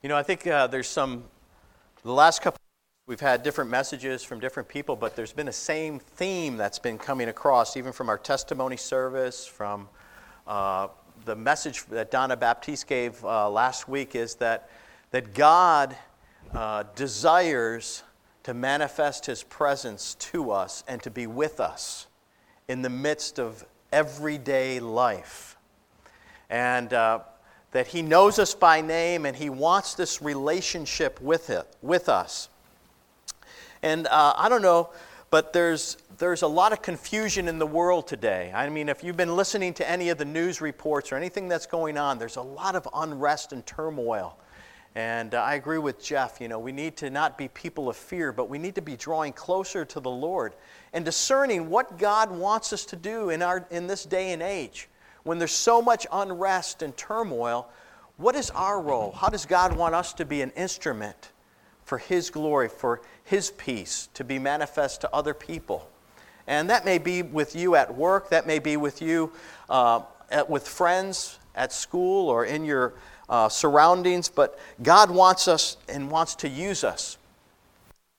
You know, I think uh, there's some, the last couple, we've had different messages from different people, but there's been a same theme that's been coming across, even from our testimony service, from uh, the message that Donna Baptiste gave uh, last week is that, that God uh, desires to manifest his presence to us and to be with us in the midst of everyday life. And uh, that he knows us by name and he wants this relationship with, it, with us. And uh, I don't know, but there's, there's a lot of confusion in the world today. I mean, if you've been listening to any of the news reports or anything that's going on, there's a lot of unrest and turmoil. And uh, I agree with Jeff. You know, we need to not be people of fear, but we need to be drawing closer to the Lord and discerning what God wants us to do in, our, in this day and age when there's so much unrest and turmoil, what is our role? How does God want us to be an instrument for His glory, for His peace, to be manifest to other people? And that may be with you at work, that may be with you uh, at, with friends at school or in your uh, surroundings, but God wants us and wants to use us.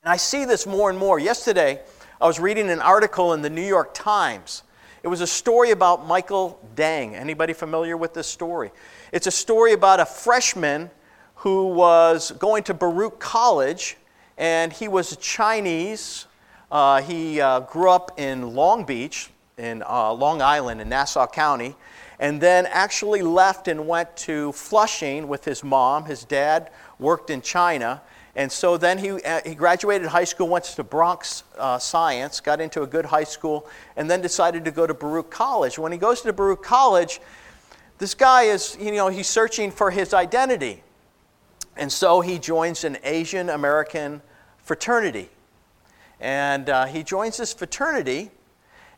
And I see this more and more. Yesterday, I was reading an article in the New York Times it was a story about Michael Deng. Anybody familiar with this story? It's a story about a freshman who was going to Baruch College, and he was Chinese. Uh, he uh, grew up in Long Beach, in uh, Long Island, in Nassau County, and then actually left and went to Flushing with his mom. His dad worked in China, and so then he, uh, he graduated high school, went to Bronx uh, Science, got into a good high school, and then decided to go to Baruch College. When he goes to Baruch College, this guy is, you know, he's searching for his identity. And so he joins an Asian American fraternity. And uh, he joins this fraternity,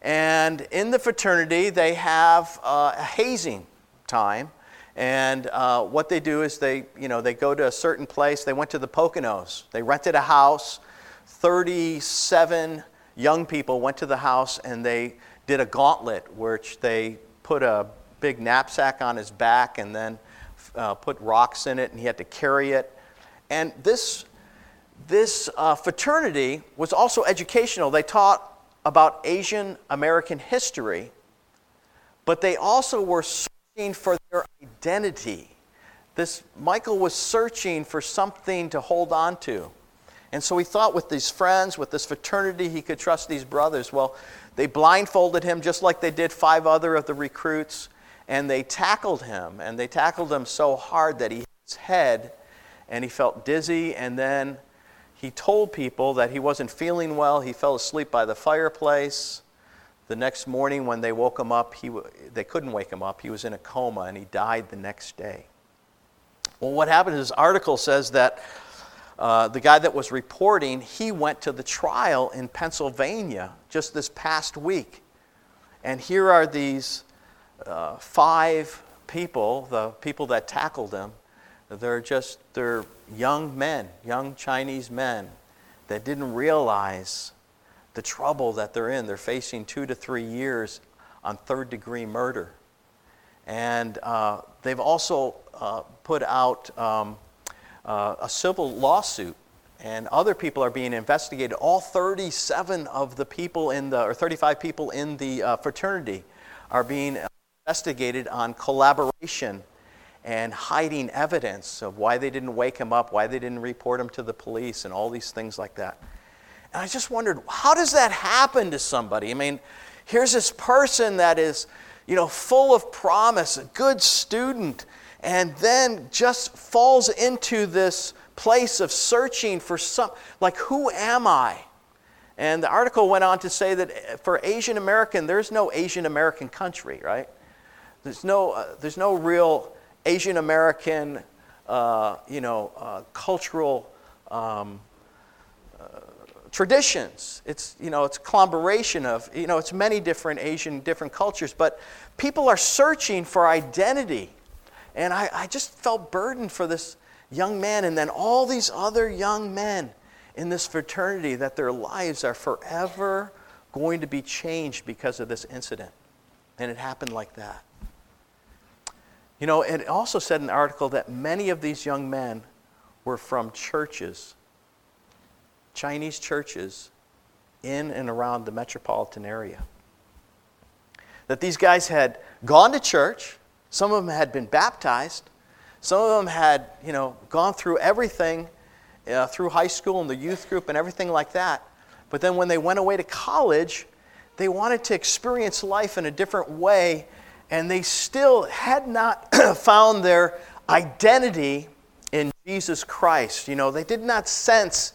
and in the fraternity, they have uh, a hazing time and uh, what they do is they, you know, they go to a certain place. They went to the Poconos. They rented a house. 37 young people went to the house and they did a gauntlet, which they put a big knapsack on his back and then uh, put rocks in it, and he had to carry it. And this, this uh, fraternity was also educational. They taught about Asian American history, but they also were for their identity. This Michael was searching for something to hold on to. And so he thought with these friends, with this fraternity, he could trust these brothers. Well, they blindfolded him just like they did five other of the recruits, and they tackled him. And they tackled him so hard that he hit his head and he felt dizzy. And then he told people that he wasn't feeling well. He fell asleep by the fireplace. The next morning, when they woke him up, he, they couldn't wake him up. He was in a coma and he died the next day. Well, what happened is, this article says that uh, the guy that was reporting, he went to the trial in Pennsylvania just this past week. And here are these uh, five people, the people that tackled him. They're just, they're young men, young Chinese men that didn't realize the trouble that they're in. They're facing two to three years on third degree murder. And uh, they've also uh, put out um, uh, a civil lawsuit, and other people are being investigated. All 37 of the people in the, or 35 people in the uh, fraternity are being investigated on collaboration and hiding evidence of why they didn't wake him up, why they didn't report him to the police, and all these things like that. And I just wondered, how does that happen to somebody? I mean, here's this person that is, you know, full of promise, a good student, and then just falls into this place of searching for some, like, who am I? And the article went on to say that for Asian American, there's no Asian American country, right? There's no, uh, there's no real Asian American, uh, you know, uh, cultural um, traditions. It's, you know, it's collaboration of, you know, it's many different Asian, different cultures, but people are searching for identity. And I, I just felt burdened for this young man and then all these other young men in this fraternity that their lives are forever going to be changed because of this incident. And it happened like that. You know, it also said in the article that many of these young men were from churches, Chinese churches in and around the metropolitan area. That these guys had gone to church, some of them had been baptized, some of them had, you know, gone through everything uh, through high school and the youth group and everything like that. But then when they went away to college, they wanted to experience life in a different way, and they still had not found their identity in Jesus Christ. You know, they did not sense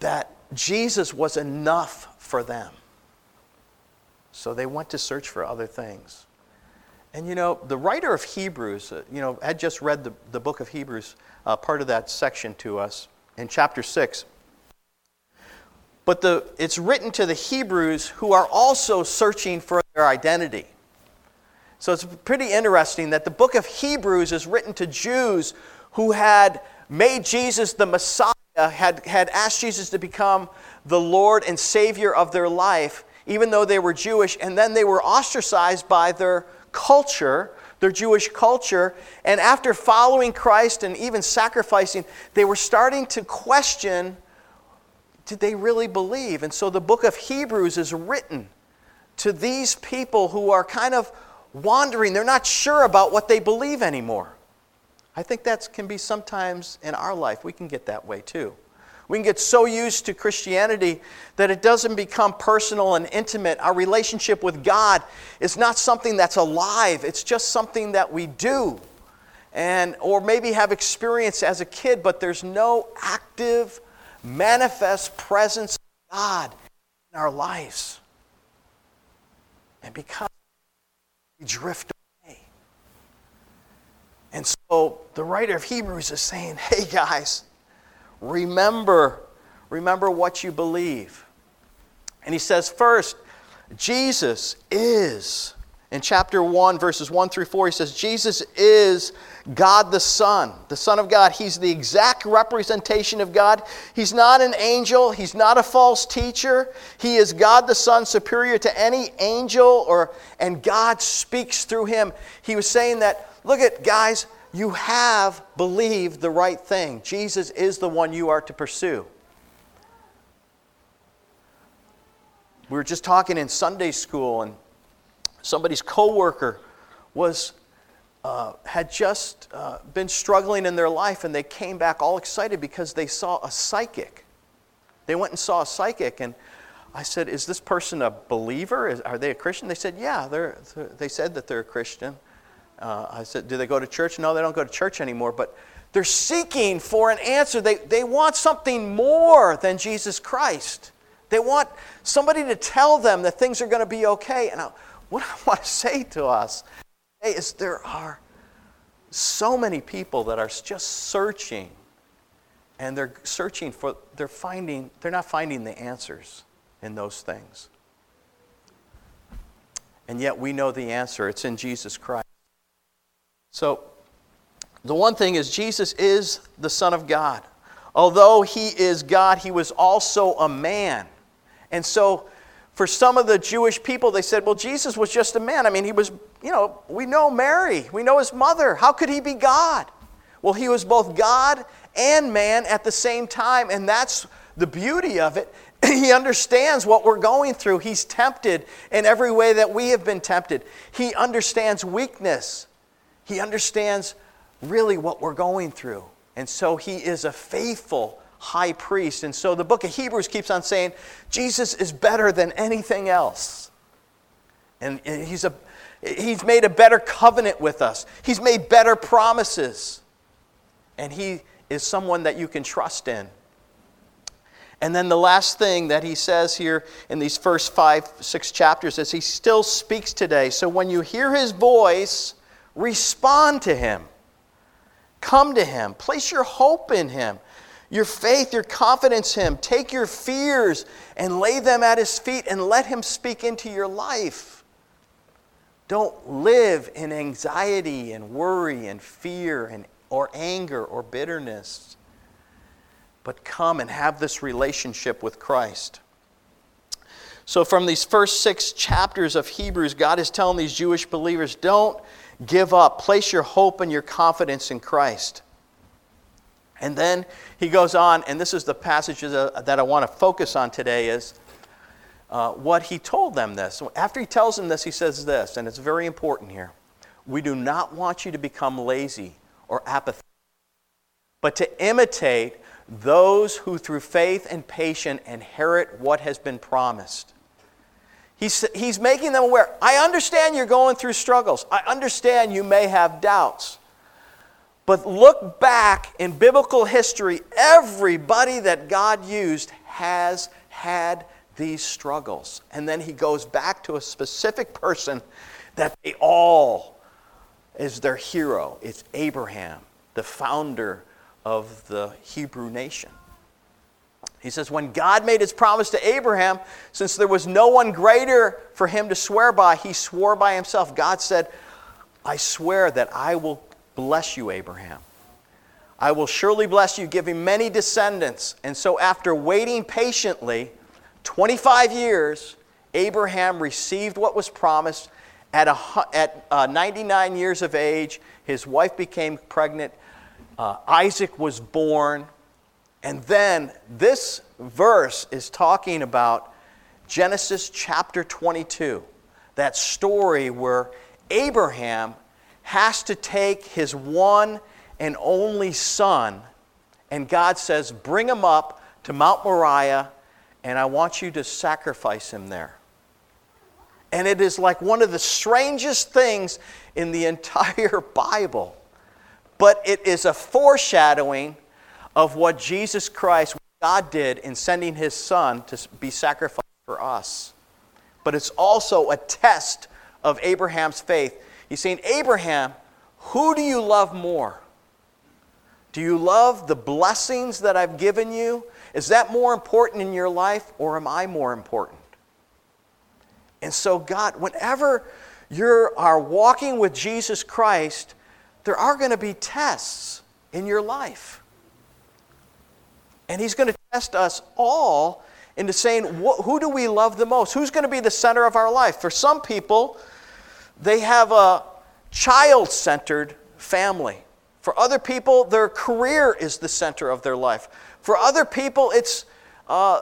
that Jesus was enough for them. So they went to search for other things. And you know, the writer of Hebrews, uh, you know, had just read the, the book of Hebrews, uh, part of that section to us in chapter 6. But the, it's written to the Hebrews who are also searching for their identity. So it's pretty interesting that the book of Hebrews is written to Jews who had made Jesus the Messiah, Uh, had, had asked Jesus to become the Lord and Savior of their life, even though they were Jewish, and then they were ostracized by their culture, their Jewish culture. And after following Christ and even sacrificing, they were starting to question did they really believe? And so the book of Hebrews is written to these people who are kind of wandering. They're not sure about what they believe anymore. I think that can be sometimes in our life. We can get that way too. We can get so used to Christianity that it doesn't become personal and intimate. Our relationship with God is not something that's alive, it's just something that we do. And, or maybe have experienced as a kid, but there's no active, manifest presence of God in our lives. And because we drift so the writer of Hebrews is saying, hey guys, Remember, remember what you believe. And he says, first, Jesus is. In chapter 1, verses 1 through 4, he says, Jesus is God the Son, the Son of God. He's the exact representation of God. He's not an angel, he's not a false teacher. He is God the Son, superior to any angel, or, and God speaks through him. He was saying that, look at, guys, you have believed the right thing. Jesus is the one you are to pursue. We were just talking in Sunday school, and somebody's coworker was uh, had just uh, been struggling in their life, and they came back all excited because they saw a psychic. They went and saw a psychic, and I said, "Is this person a believer? Is, are they a Christian?" They said, "Yeah." They're, they said that they're a Christian. Uh, I said, Do they go to church? No, they don't go to church anymore. But they're seeking for an answer. They, they want something more than Jesus Christ. They want somebody to tell them that things are going to be okay. And I, what I want to say to us is there are so many people that are just searching and they're searching for they're finding they're not finding the answers in those things and yet we know the answer it's in jesus christ so, the one thing is, Jesus is the Son of God. Although he is God, he was also a man. And so, for some of the Jewish people, they said, well, Jesus was just a man. I mean, he was, you know, we know Mary, we know his mother. How could he be God? Well, he was both God and man at the same time, and that's the beauty of it. He understands what we're going through. He's tempted in every way that we have been tempted. He understands weakness. He understands really what we're going through. And so he is a faithful high priest. And so the book of Hebrews keeps on saying Jesus is better than anything else. And he's, a, he's made a better covenant with us, he's made better promises. And he is someone that you can trust in. And then the last thing that he says here in these first five, six chapters is he still speaks today. So when you hear his voice, Respond to Him. Come to Him. Place your hope in Him. Your faith, your confidence in Him. Take your fears and lay them at His feet and let Him speak into your life. Don't live in anxiety and worry and fear and, or anger or bitterness, but come and have this relationship with Christ. So, from these first six chapters of Hebrews, God is telling these Jewish believers don't give up. Place your hope and your confidence in Christ. And then he goes on, and this is the passage that I want to focus on today is uh, what he told them this. After he tells them this, he says this, and it's very important here. We do not want you to become lazy or apathetic, but to imitate those who through faith and patience inherit what has been promised. He's, he's making them aware. I understand you're going through struggles. I understand you may have doubts. But look back in biblical history, everybody that God used has had these struggles. And then he goes back to a specific person that they all is their hero. It's Abraham, the founder of the Hebrew nation. He says, When God made his promise to Abraham, since there was no one greater for him to swear by, he swore by himself. God said, I swear that I will bless you, Abraham. I will surely bless you, giving many descendants. And so, after waiting patiently 25 years, Abraham received what was promised. At, a, at uh, 99 years of age, his wife became pregnant. Uh, Isaac was born. And then this verse is talking about Genesis chapter 22, that story where Abraham has to take his one and only son, and God says, Bring him up to Mount Moriah, and I want you to sacrifice him there. And it is like one of the strangest things in the entire Bible. But it is a foreshadowing of what Jesus Christ, God did in sending his son to be sacrificed for us. But it's also a test of Abraham's faith He's saying, Abraham, who do you love more? Do you love the blessings that I've given you? Is that more important in your life, or am I more important? And so, God, whenever you are walking with Jesus Christ, there are going to be tests in your life. And He's going to test us all into saying, who do we love the most? Who's going to be the center of our life? For some people, they have a child centered family. For other people, their career is the center of their life. For other people, it's uh,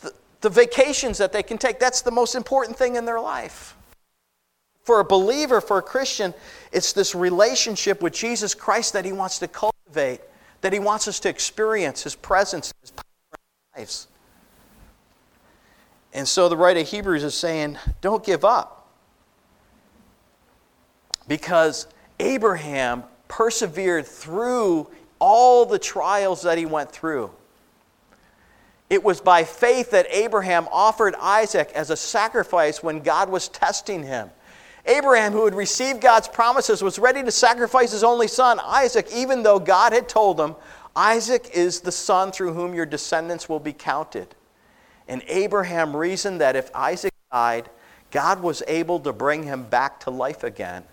the, the vacations that they can take. That's the most important thing in their life. For a believer, for a Christian, it's this relationship with Jesus Christ that he wants to cultivate, that he wants us to experience his presence, his power in our lives. And so the writer of Hebrews is saying, don't give up because Abraham persevered through all the trials that he went through. It was by faith that Abraham offered Isaac as a sacrifice when God was testing him. Abraham, who had received God's promises, was ready to sacrifice his only son, Isaac, even though God had told him, Isaac is the son through whom your descendants will be counted. And Abraham reasoned that if Isaac died, God was able to bring him back to life again.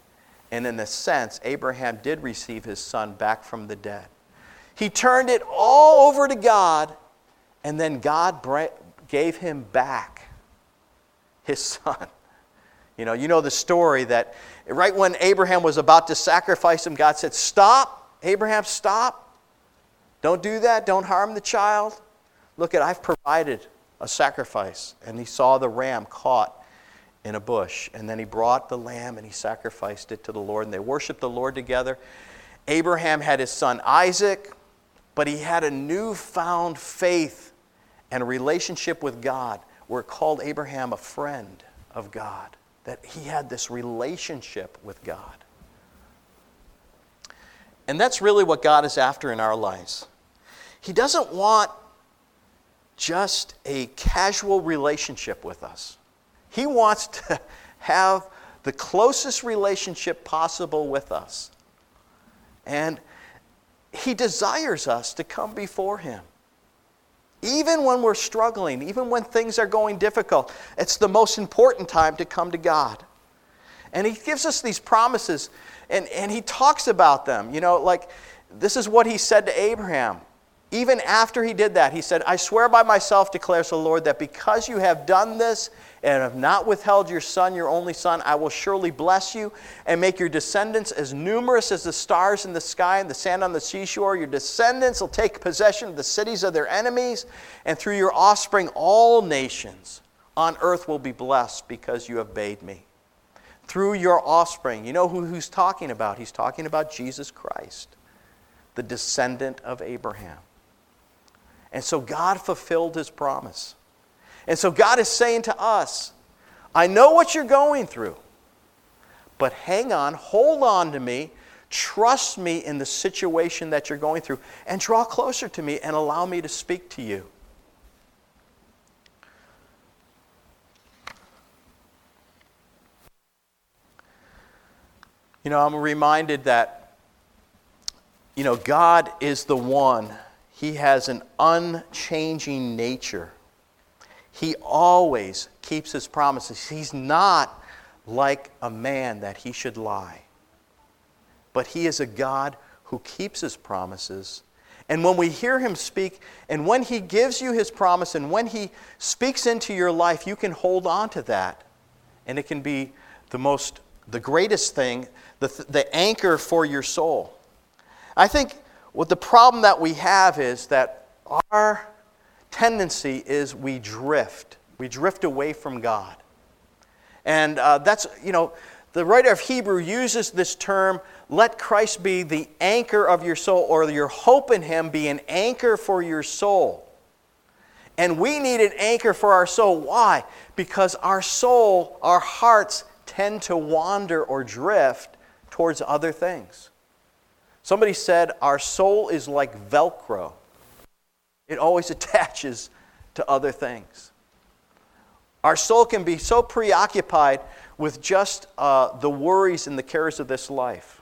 And in a sense, Abraham did receive his son back from the dead. He turned it all over to God, and then God gave him back his son. You know, you know the story that right when Abraham was about to sacrifice him, God said, Stop, Abraham, stop. Don't do that. Don't harm the child. Look at, I've provided a sacrifice. And he saw the ram caught in a bush. And then he brought the lamb and he sacrificed it to the Lord. And they worshiped the Lord together. Abraham had his son Isaac, but he had a newfound faith and relationship with God. We're called Abraham a friend of God, that he had this relationship with God. And that's really what God is after in our lives. He doesn't want just a casual relationship with us. He wants to have the closest relationship possible with us. And He desires us to come before Him. Even when we're struggling, even when things are going difficult, it's the most important time to come to God. And He gives us these promises, and, and He talks about them. You know, like this is what He said to Abraham even after he did that, he said, I swear by myself, declares the Lord, that because you have done this and have not withheld your son, your only son, I will surely bless you and make your descendants as numerous as the stars in the sky and the sand on the seashore. Your descendants will take possession of the cities of their enemies, and through your offspring, all nations on earth will be blessed because you have obeyed me. Through your offspring. You know who he's talking about? He's talking about Jesus Christ, the descendant of Abraham. And so God fulfilled his promise. And so God is saying to us, I know what you're going through, but hang on, hold on to me, trust me in the situation that you're going through, and draw closer to me and allow me to speak to you. You know, I'm reminded that, you know, God is the one he has an unchanging nature. He always keeps his promises. He's not like a man that he should lie. But he is a God who keeps his promises. And when we hear him speak, and when he gives you his promise, and when he speaks into your life, you can hold on to that. And it can be the most, the greatest thing, the, the anchor for your soul. I think what the problem that we have is that our tendency is we drift. We drift away from God. And uh, that's, you know, the writer of Hebrew uses this term, let Christ be the anchor of your soul, or your hope in Him be an anchor for your soul. And we need an anchor for our soul. Why? Because our soul, our hearts tend to wander or drift towards other things. Somebody said, Our soul is like Velcro, it always attaches to other things. Our soul can be so preoccupied with just uh, the worries and the cares of this life.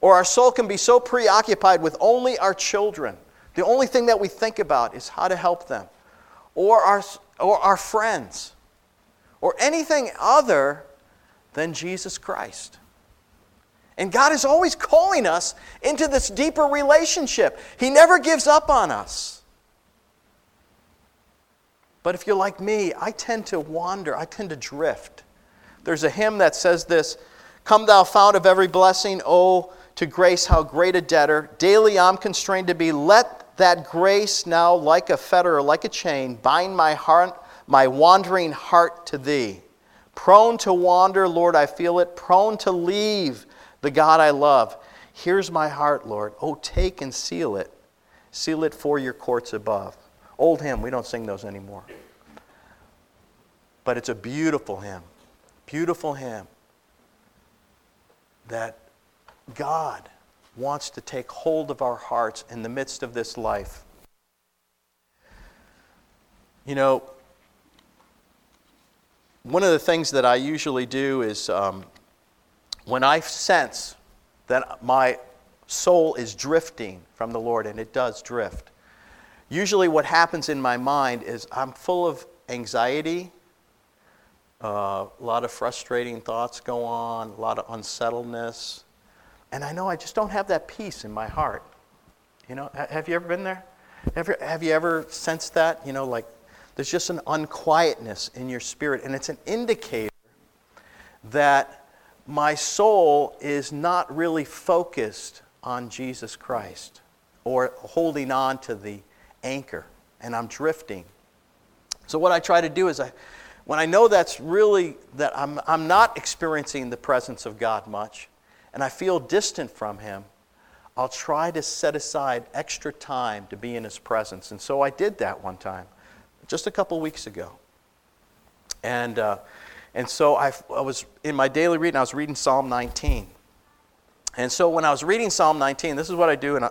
Or our soul can be so preoccupied with only our children. The only thing that we think about is how to help them. Or our, or our friends. Or anything other than Jesus Christ. And God is always calling us into this deeper relationship. He never gives up on us. But if you're like me, I tend to wander, I tend to drift. There's a hymn that says this Come, thou fount of every blessing, oh, to grace, how great a debtor. Daily I'm constrained to be. Let that grace now, like a fetter or like a chain, bind my heart, my wandering heart to thee. Prone to wander, Lord, I feel it. Prone to leave the God I love. Here's my heart, Lord. Oh, take and seal it. Seal it for your courts above. Old hymn, we don't sing those anymore. But it's a beautiful hymn. Beautiful hymn that God wants to take hold of our hearts in the midst of this life. You know, one of the things that I usually do is um, when I sense that my soul is drifting from the Lord, and it does drift, usually what happens in my mind is I'm full of anxiety, uh, a lot of frustrating thoughts go on, a lot of unsettledness, and I know I just don't have that peace in my heart. You know, have you ever been there? Have you, have you ever sensed that? You know, like there's just an unquietness in your spirit, and it's an indicator that my soul is not really focused on Jesus Christ or holding on to the anchor, and I'm drifting. So, what I try to do is, I, when I know that's really, that I'm, I'm not experiencing the presence of God much, and I feel distant from Him, I'll try to set aside extra time to be in His presence. And so I did that one time, just a couple weeks ago. And uh, and so I, I was in my daily reading, I was reading Psalm 19. And so when I was reading Psalm 19, this is what I do, and I,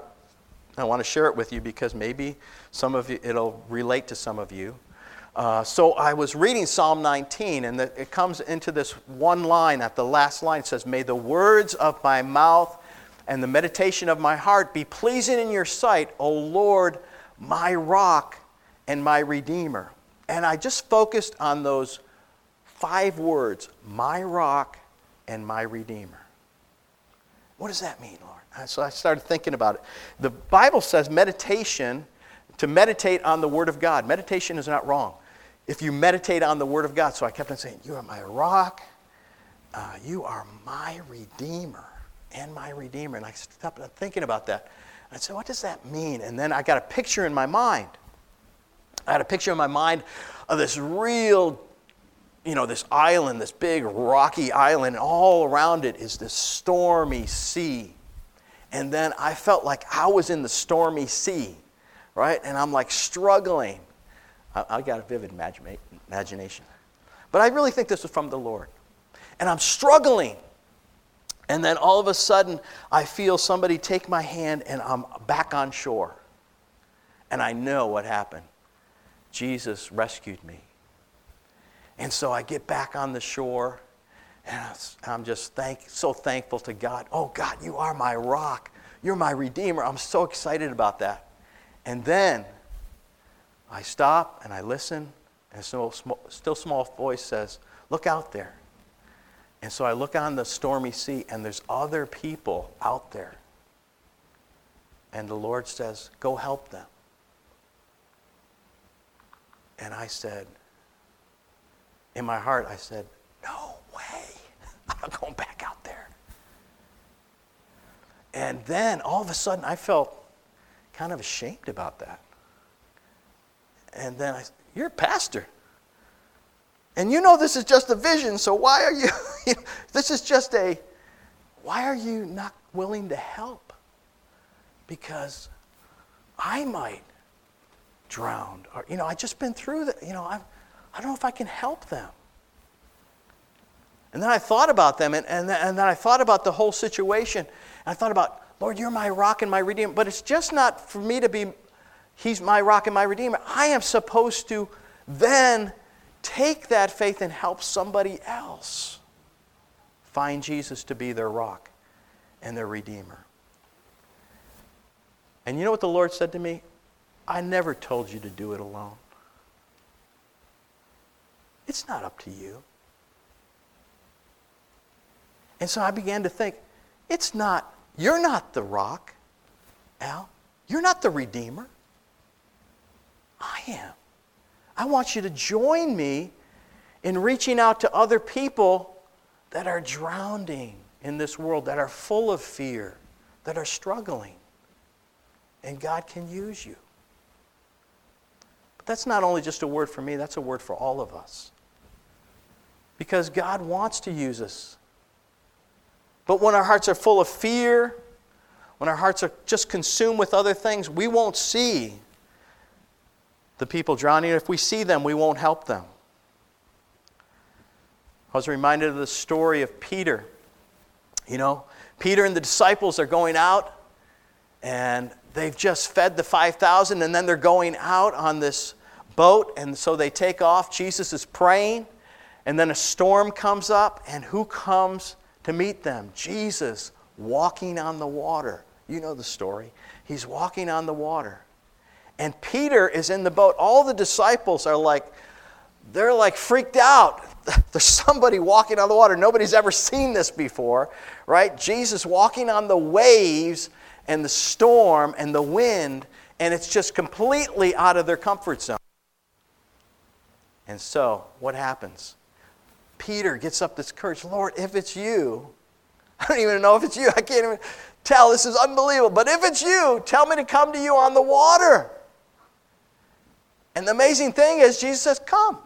I want to share it with you because maybe some of you, it'll relate to some of you. Uh, so I was reading Psalm 19, and the, it comes into this one line at the last line. It says, May the words of my mouth and the meditation of my heart be pleasing in your sight, O Lord, my rock and my redeemer. And I just focused on those five words my rock and my redeemer. What does that mean, Lord? So I started thinking about it. The Bible says meditation, to meditate on the Word of God. Meditation is not wrong. If you meditate on the Word of God. So I kept on saying, You are my rock. Uh, you are my Redeemer and my Redeemer. And I stopped thinking about that. I said, What does that mean? And then I got a picture in my mind. I had a picture in my mind of this real you know, this island, this big rocky island, and all around it is this stormy sea. And then I felt like I was in the stormy sea, right? And I'm like struggling. I, I got a vivid imagination. But I really think this was from the Lord. And I'm struggling. And then all of a sudden, I feel somebody take my hand and I'm back on shore. And I know what happened. Jesus rescued me. And so I get back on the shore, and I'm just thank, so thankful to God. Oh, God, you are my rock. You're my redeemer. I'm so excited about that. And then I stop and I listen, and a still, still small voice says, Look out there. And so I look on the stormy sea, and there's other people out there. And the Lord says, Go help them. And I said, in my heart, I said, No way. I'm going back out there. And then all of a sudden, I felt kind of ashamed about that. And then I said, You're a pastor. And you know this is just a vision, so why are you, this is just a, why are you not willing to help? Because I might drown. Or, you know, I just been through that. You know, I've, I don't know if I can help them. And then I thought about them, and, and, and then I thought about the whole situation. And I thought about, Lord, you're my rock and my redeemer. But it's just not for me to be, He's my rock and my redeemer. I am supposed to then take that faith and help somebody else find Jesus to be their rock and their redeemer. And you know what the Lord said to me? I never told you to do it alone. It's not up to you. And so I began to think, it's not, you're not the rock, Al. You're not the Redeemer. I am. I want you to join me in reaching out to other people that are drowning in this world, that are full of fear, that are struggling. And God can use you. But that's not only just a word for me, that's a word for all of us. Because God wants to use us. But when our hearts are full of fear, when our hearts are just consumed with other things, we won't see the people drowning. If we see them, we won't help them. I was reminded of the story of Peter. You know, Peter and the disciples are going out, and they've just fed the 5,000, and then they're going out on this boat, and so they take off. Jesus is praying, and then a storm comes up, and who comes to meet them? Jesus walking on the water. You know the story. He's walking on the water. And Peter is in the boat. All the disciples are like, they're like freaked out. There's somebody walking on the water. Nobody's ever seen this before, right? Jesus walking on the waves and the storm and the wind, and it's just completely out of their comfort zone. And so, what happens? Peter gets up this courage Lord, if it's you, I don't even know if it's you. I can't even tell. This is unbelievable. But if it's you, tell me to come to you on the water. And the amazing thing is, Jesus says, Come.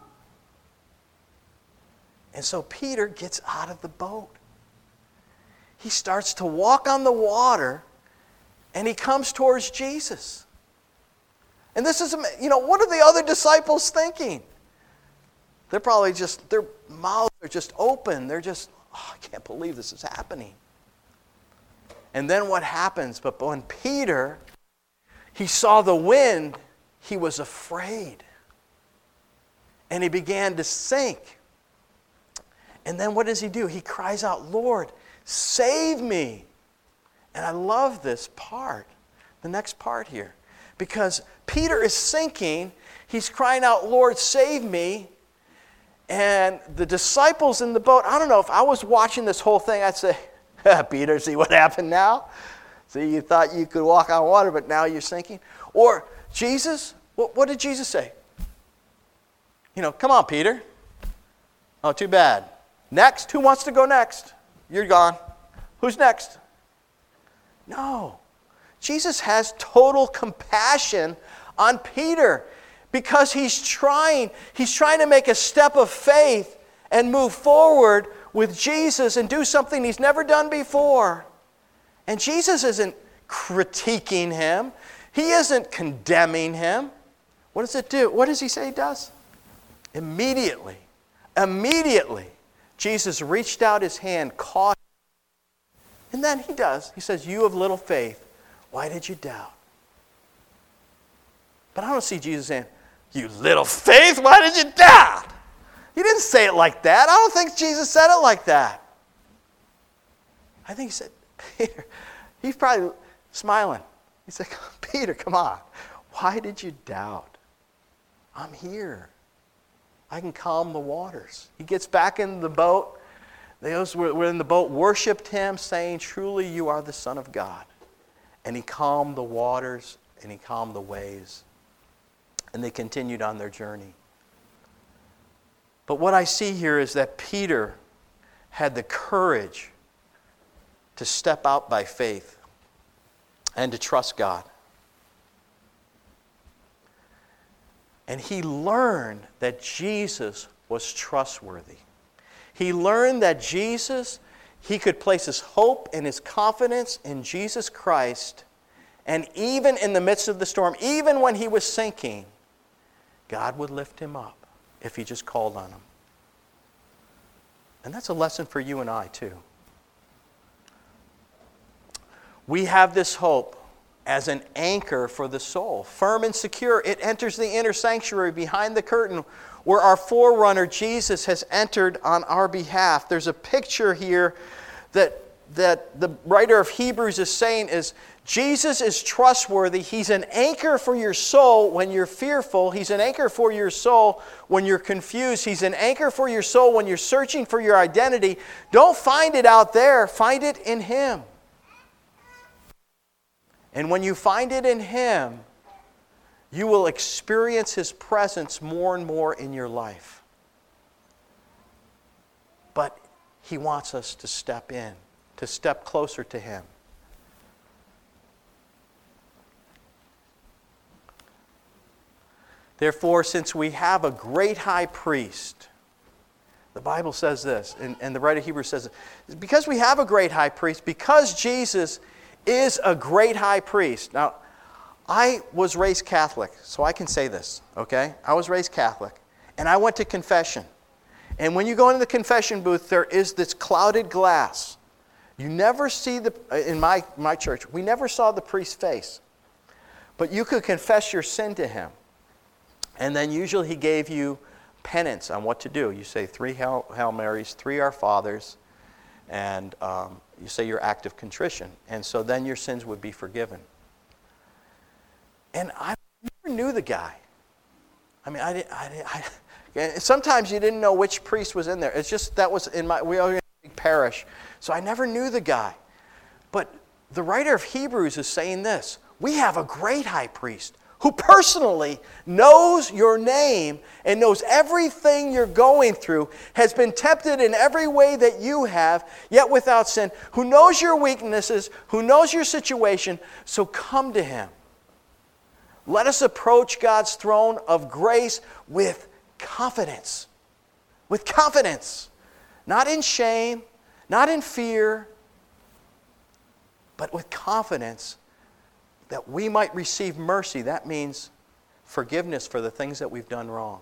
And so Peter gets out of the boat. He starts to walk on the water and he comes towards Jesus. And this is, you know, what are the other disciples thinking? They're probably just, their mouths are just open. They're just, oh, I can't believe this is happening. And then what happens? But when Peter, he saw the wind, he was afraid. And he began to sink. And then what does he do? He cries out, Lord, save me. And I love this part, the next part here, because Peter is sinking. He's crying out, Lord, save me. And the disciples in the boat, I don't know, if I was watching this whole thing, I'd say, Peter, see what happened now? See, you thought you could walk on water, but now you're sinking. Or Jesus, what, what did Jesus say? You know, come on, Peter. Oh, too bad. Next, who wants to go next? You're gone. Who's next? No. Jesus has total compassion on Peter because he's trying he's trying to make a step of faith and move forward with Jesus and do something he's never done before. And Jesus isn't critiquing him. He isn't condemning him. What does it do? What does he say he does? Immediately, immediately, Jesus reached out his hand, caught and then he does. He says, You have little faith. Why did you doubt? But I don't see Jesus saying, You little faith, why did you doubt? He didn't say it like that. I don't think Jesus said it like that. I think he said, Peter, he's probably smiling. He said, Peter, come on. Why did you doubt? I'm here. I can calm the waters. He gets back in the boat. Those were in the boat worshiped him, saying, Truly, you are the Son of God. And he calmed the waters and he calmed the waves. And they continued on their journey. But what I see here is that Peter had the courage to step out by faith and to trust God. And he learned that Jesus was trustworthy. He learned that Jesus, he could place his hope and his confidence in Jesus Christ. And even in the midst of the storm, even when he was sinking, God would lift him up if he just called on him. And that's a lesson for you and I, too. We have this hope as an anchor for the soul, firm and secure. It enters the inner sanctuary behind the curtain where our forerunner Jesus has entered on our behalf. There's a picture here that, that the writer of Hebrews is saying is Jesus is trustworthy. He's an anchor for your soul when you're fearful. He's an anchor for your soul when you're confused. He's an anchor for your soul when you're searching for your identity. Don't find it out there, find it in Him. And when you find it in Him, you will experience His presence more and more in your life. But He wants us to step in, to step closer to Him. Therefore, since we have a great high priest, the Bible says this, and, and the writer of Hebrews says it, because we have a great high priest, because Jesus is a great high priest. Now, I was raised Catholic, so I can say this, okay? I was raised Catholic, and I went to confession. And when you go into the confession booth, there is this clouded glass. You never see the, in my, my church, we never saw the priest's face. But you could confess your sin to him. And then usually he gave you penance on what to do. You say three Hail, Hail Marys, three Our Fathers, and um, you say your act of contrition. And so then your sins would be forgiven. And I never knew the guy. I mean, I didn't. I, didn't, I, sometimes you didn't know which priest was in there. It's just that was in my we were in a big parish, so I never knew the guy. But the writer of Hebrews is saying this: We have a great high priest who personally knows your name and knows everything you're going through, has been tempted in every way that you have, yet without sin, who knows your weaknesses, who knows your situation, so come to him. Let us approach God's throne of grace with confidence. With confidence. Not in shame, not in fear, but with confidence that we might receive mercy. That means forgiveness for the things that we've done wrong.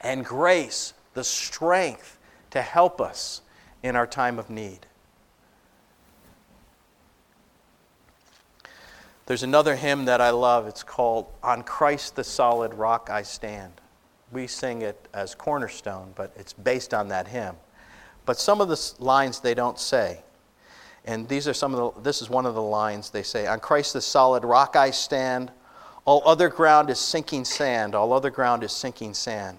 And grace, the strength to help us in our time of need. There's another hymn that I love. It's called On Christ the Solid Rock I Stand. We sing it as Cornerstone, but it's based on that hymn. But some of the lines they don't say. And these are some of the, this is one of the lines they say On Christ the solid rock I stand. All other ground is sinking sand. All other ground is sinking sand.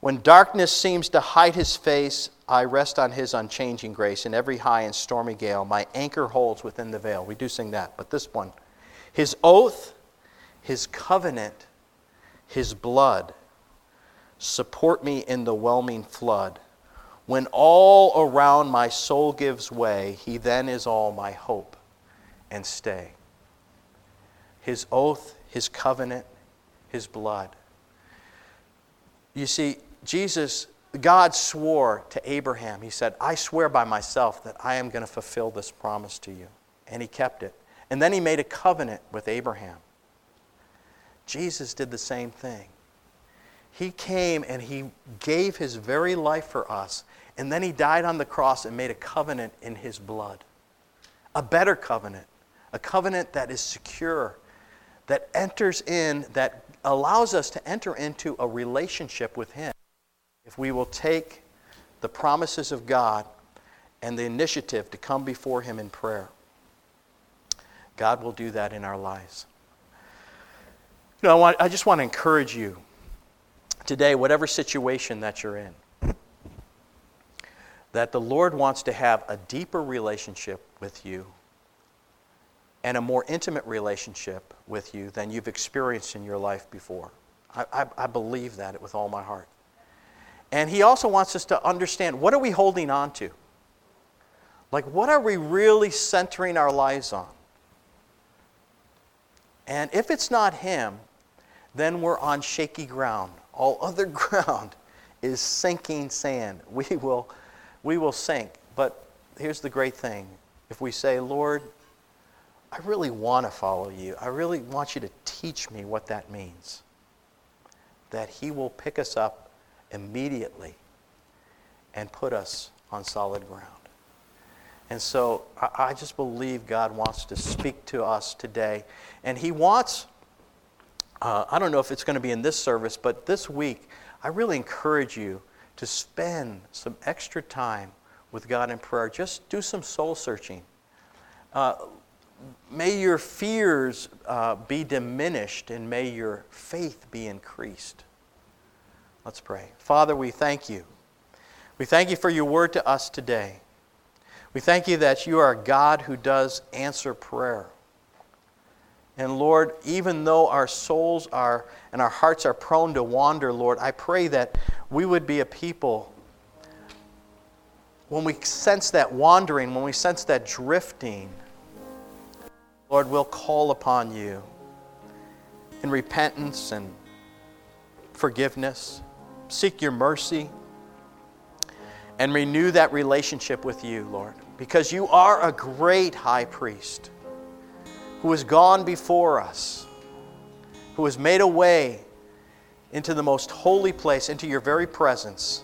When darkness seems to hide his face, I rest on his unchanging grace. In every high and stormy gale, my anchor holds within the veil. We do sing that, but this one his oath, his covenant, his blood support me in the whelming flood. When all around my soul gives way, he then is all my hope and stay. His oath, his covenant, his blood. You see, Jesus, God swore to Abraham, He said, I swear by myself that I am going to fulfill this promise to you. And He kept it. And then He made a covenant with Abraham. Jesus did the same thing. He came and He gave His very life for us. And then He died on the cross and made a covenant in His blood. A better covenant. A covenant that is secure, that enters in, that allows us to enter into a relationship with Him if we will take the promises of God and the initiative to come before Him in prayer. God will do that in our lives. You know, I, want, I just want to encourage you today, whatever situation that you're in, that the Lord wants to have a deeper relationship with you and a more intimate relationship with you than you've experienced in your life before. I, I, I, believe that with all my heart. And he also wants us to understand what are we holding on to? Like, what are we really centering our lives on? And if it's not him, then we're on shaky ground. All other ground is sinking sand. We will, we will sink. But here's the great thing if we say, Lord, I really want to follow you. I really want you to teach me what that means. That He will pick us up immediately and put us on solid ground. And so I, I just believe God wants to speak to us today. And He wants, uh, I don't know if it's going to be in this service, but this week, I really encourage you to spend some extra time with God in prayer. Just do some soul searching. Uh, may your fears uh, be diminished and may your faith be increased. Let's pray. Father, we thank you. We thank you for your word to us today. We thank you that you are a God who does answer prayer. And Lord, even though our souls are and our hearts are prone to wander, Lord, I pray that we would be a people when we sense that wandering, when we sense that drifting, Lord, we'll call upon you in repentance and forgiveness. Seek your mercy and renew that relationship with you, Lord, because you are a great high priest who has gone before us, who has made a way into the most holy place, into your very presence,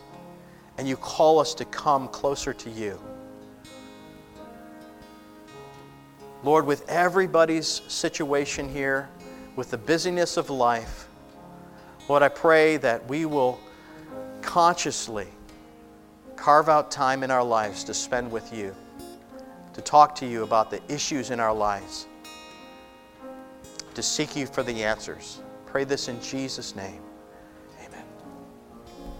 and you call us to come closer to you. Lord, with everybody's situation here, with the busyness of life, Lord, I pray that we will consciously carve out time in our lives to spend with you, to talk to you about the issues in our lives, to seek you for the answers. Pray this in Jesus' name.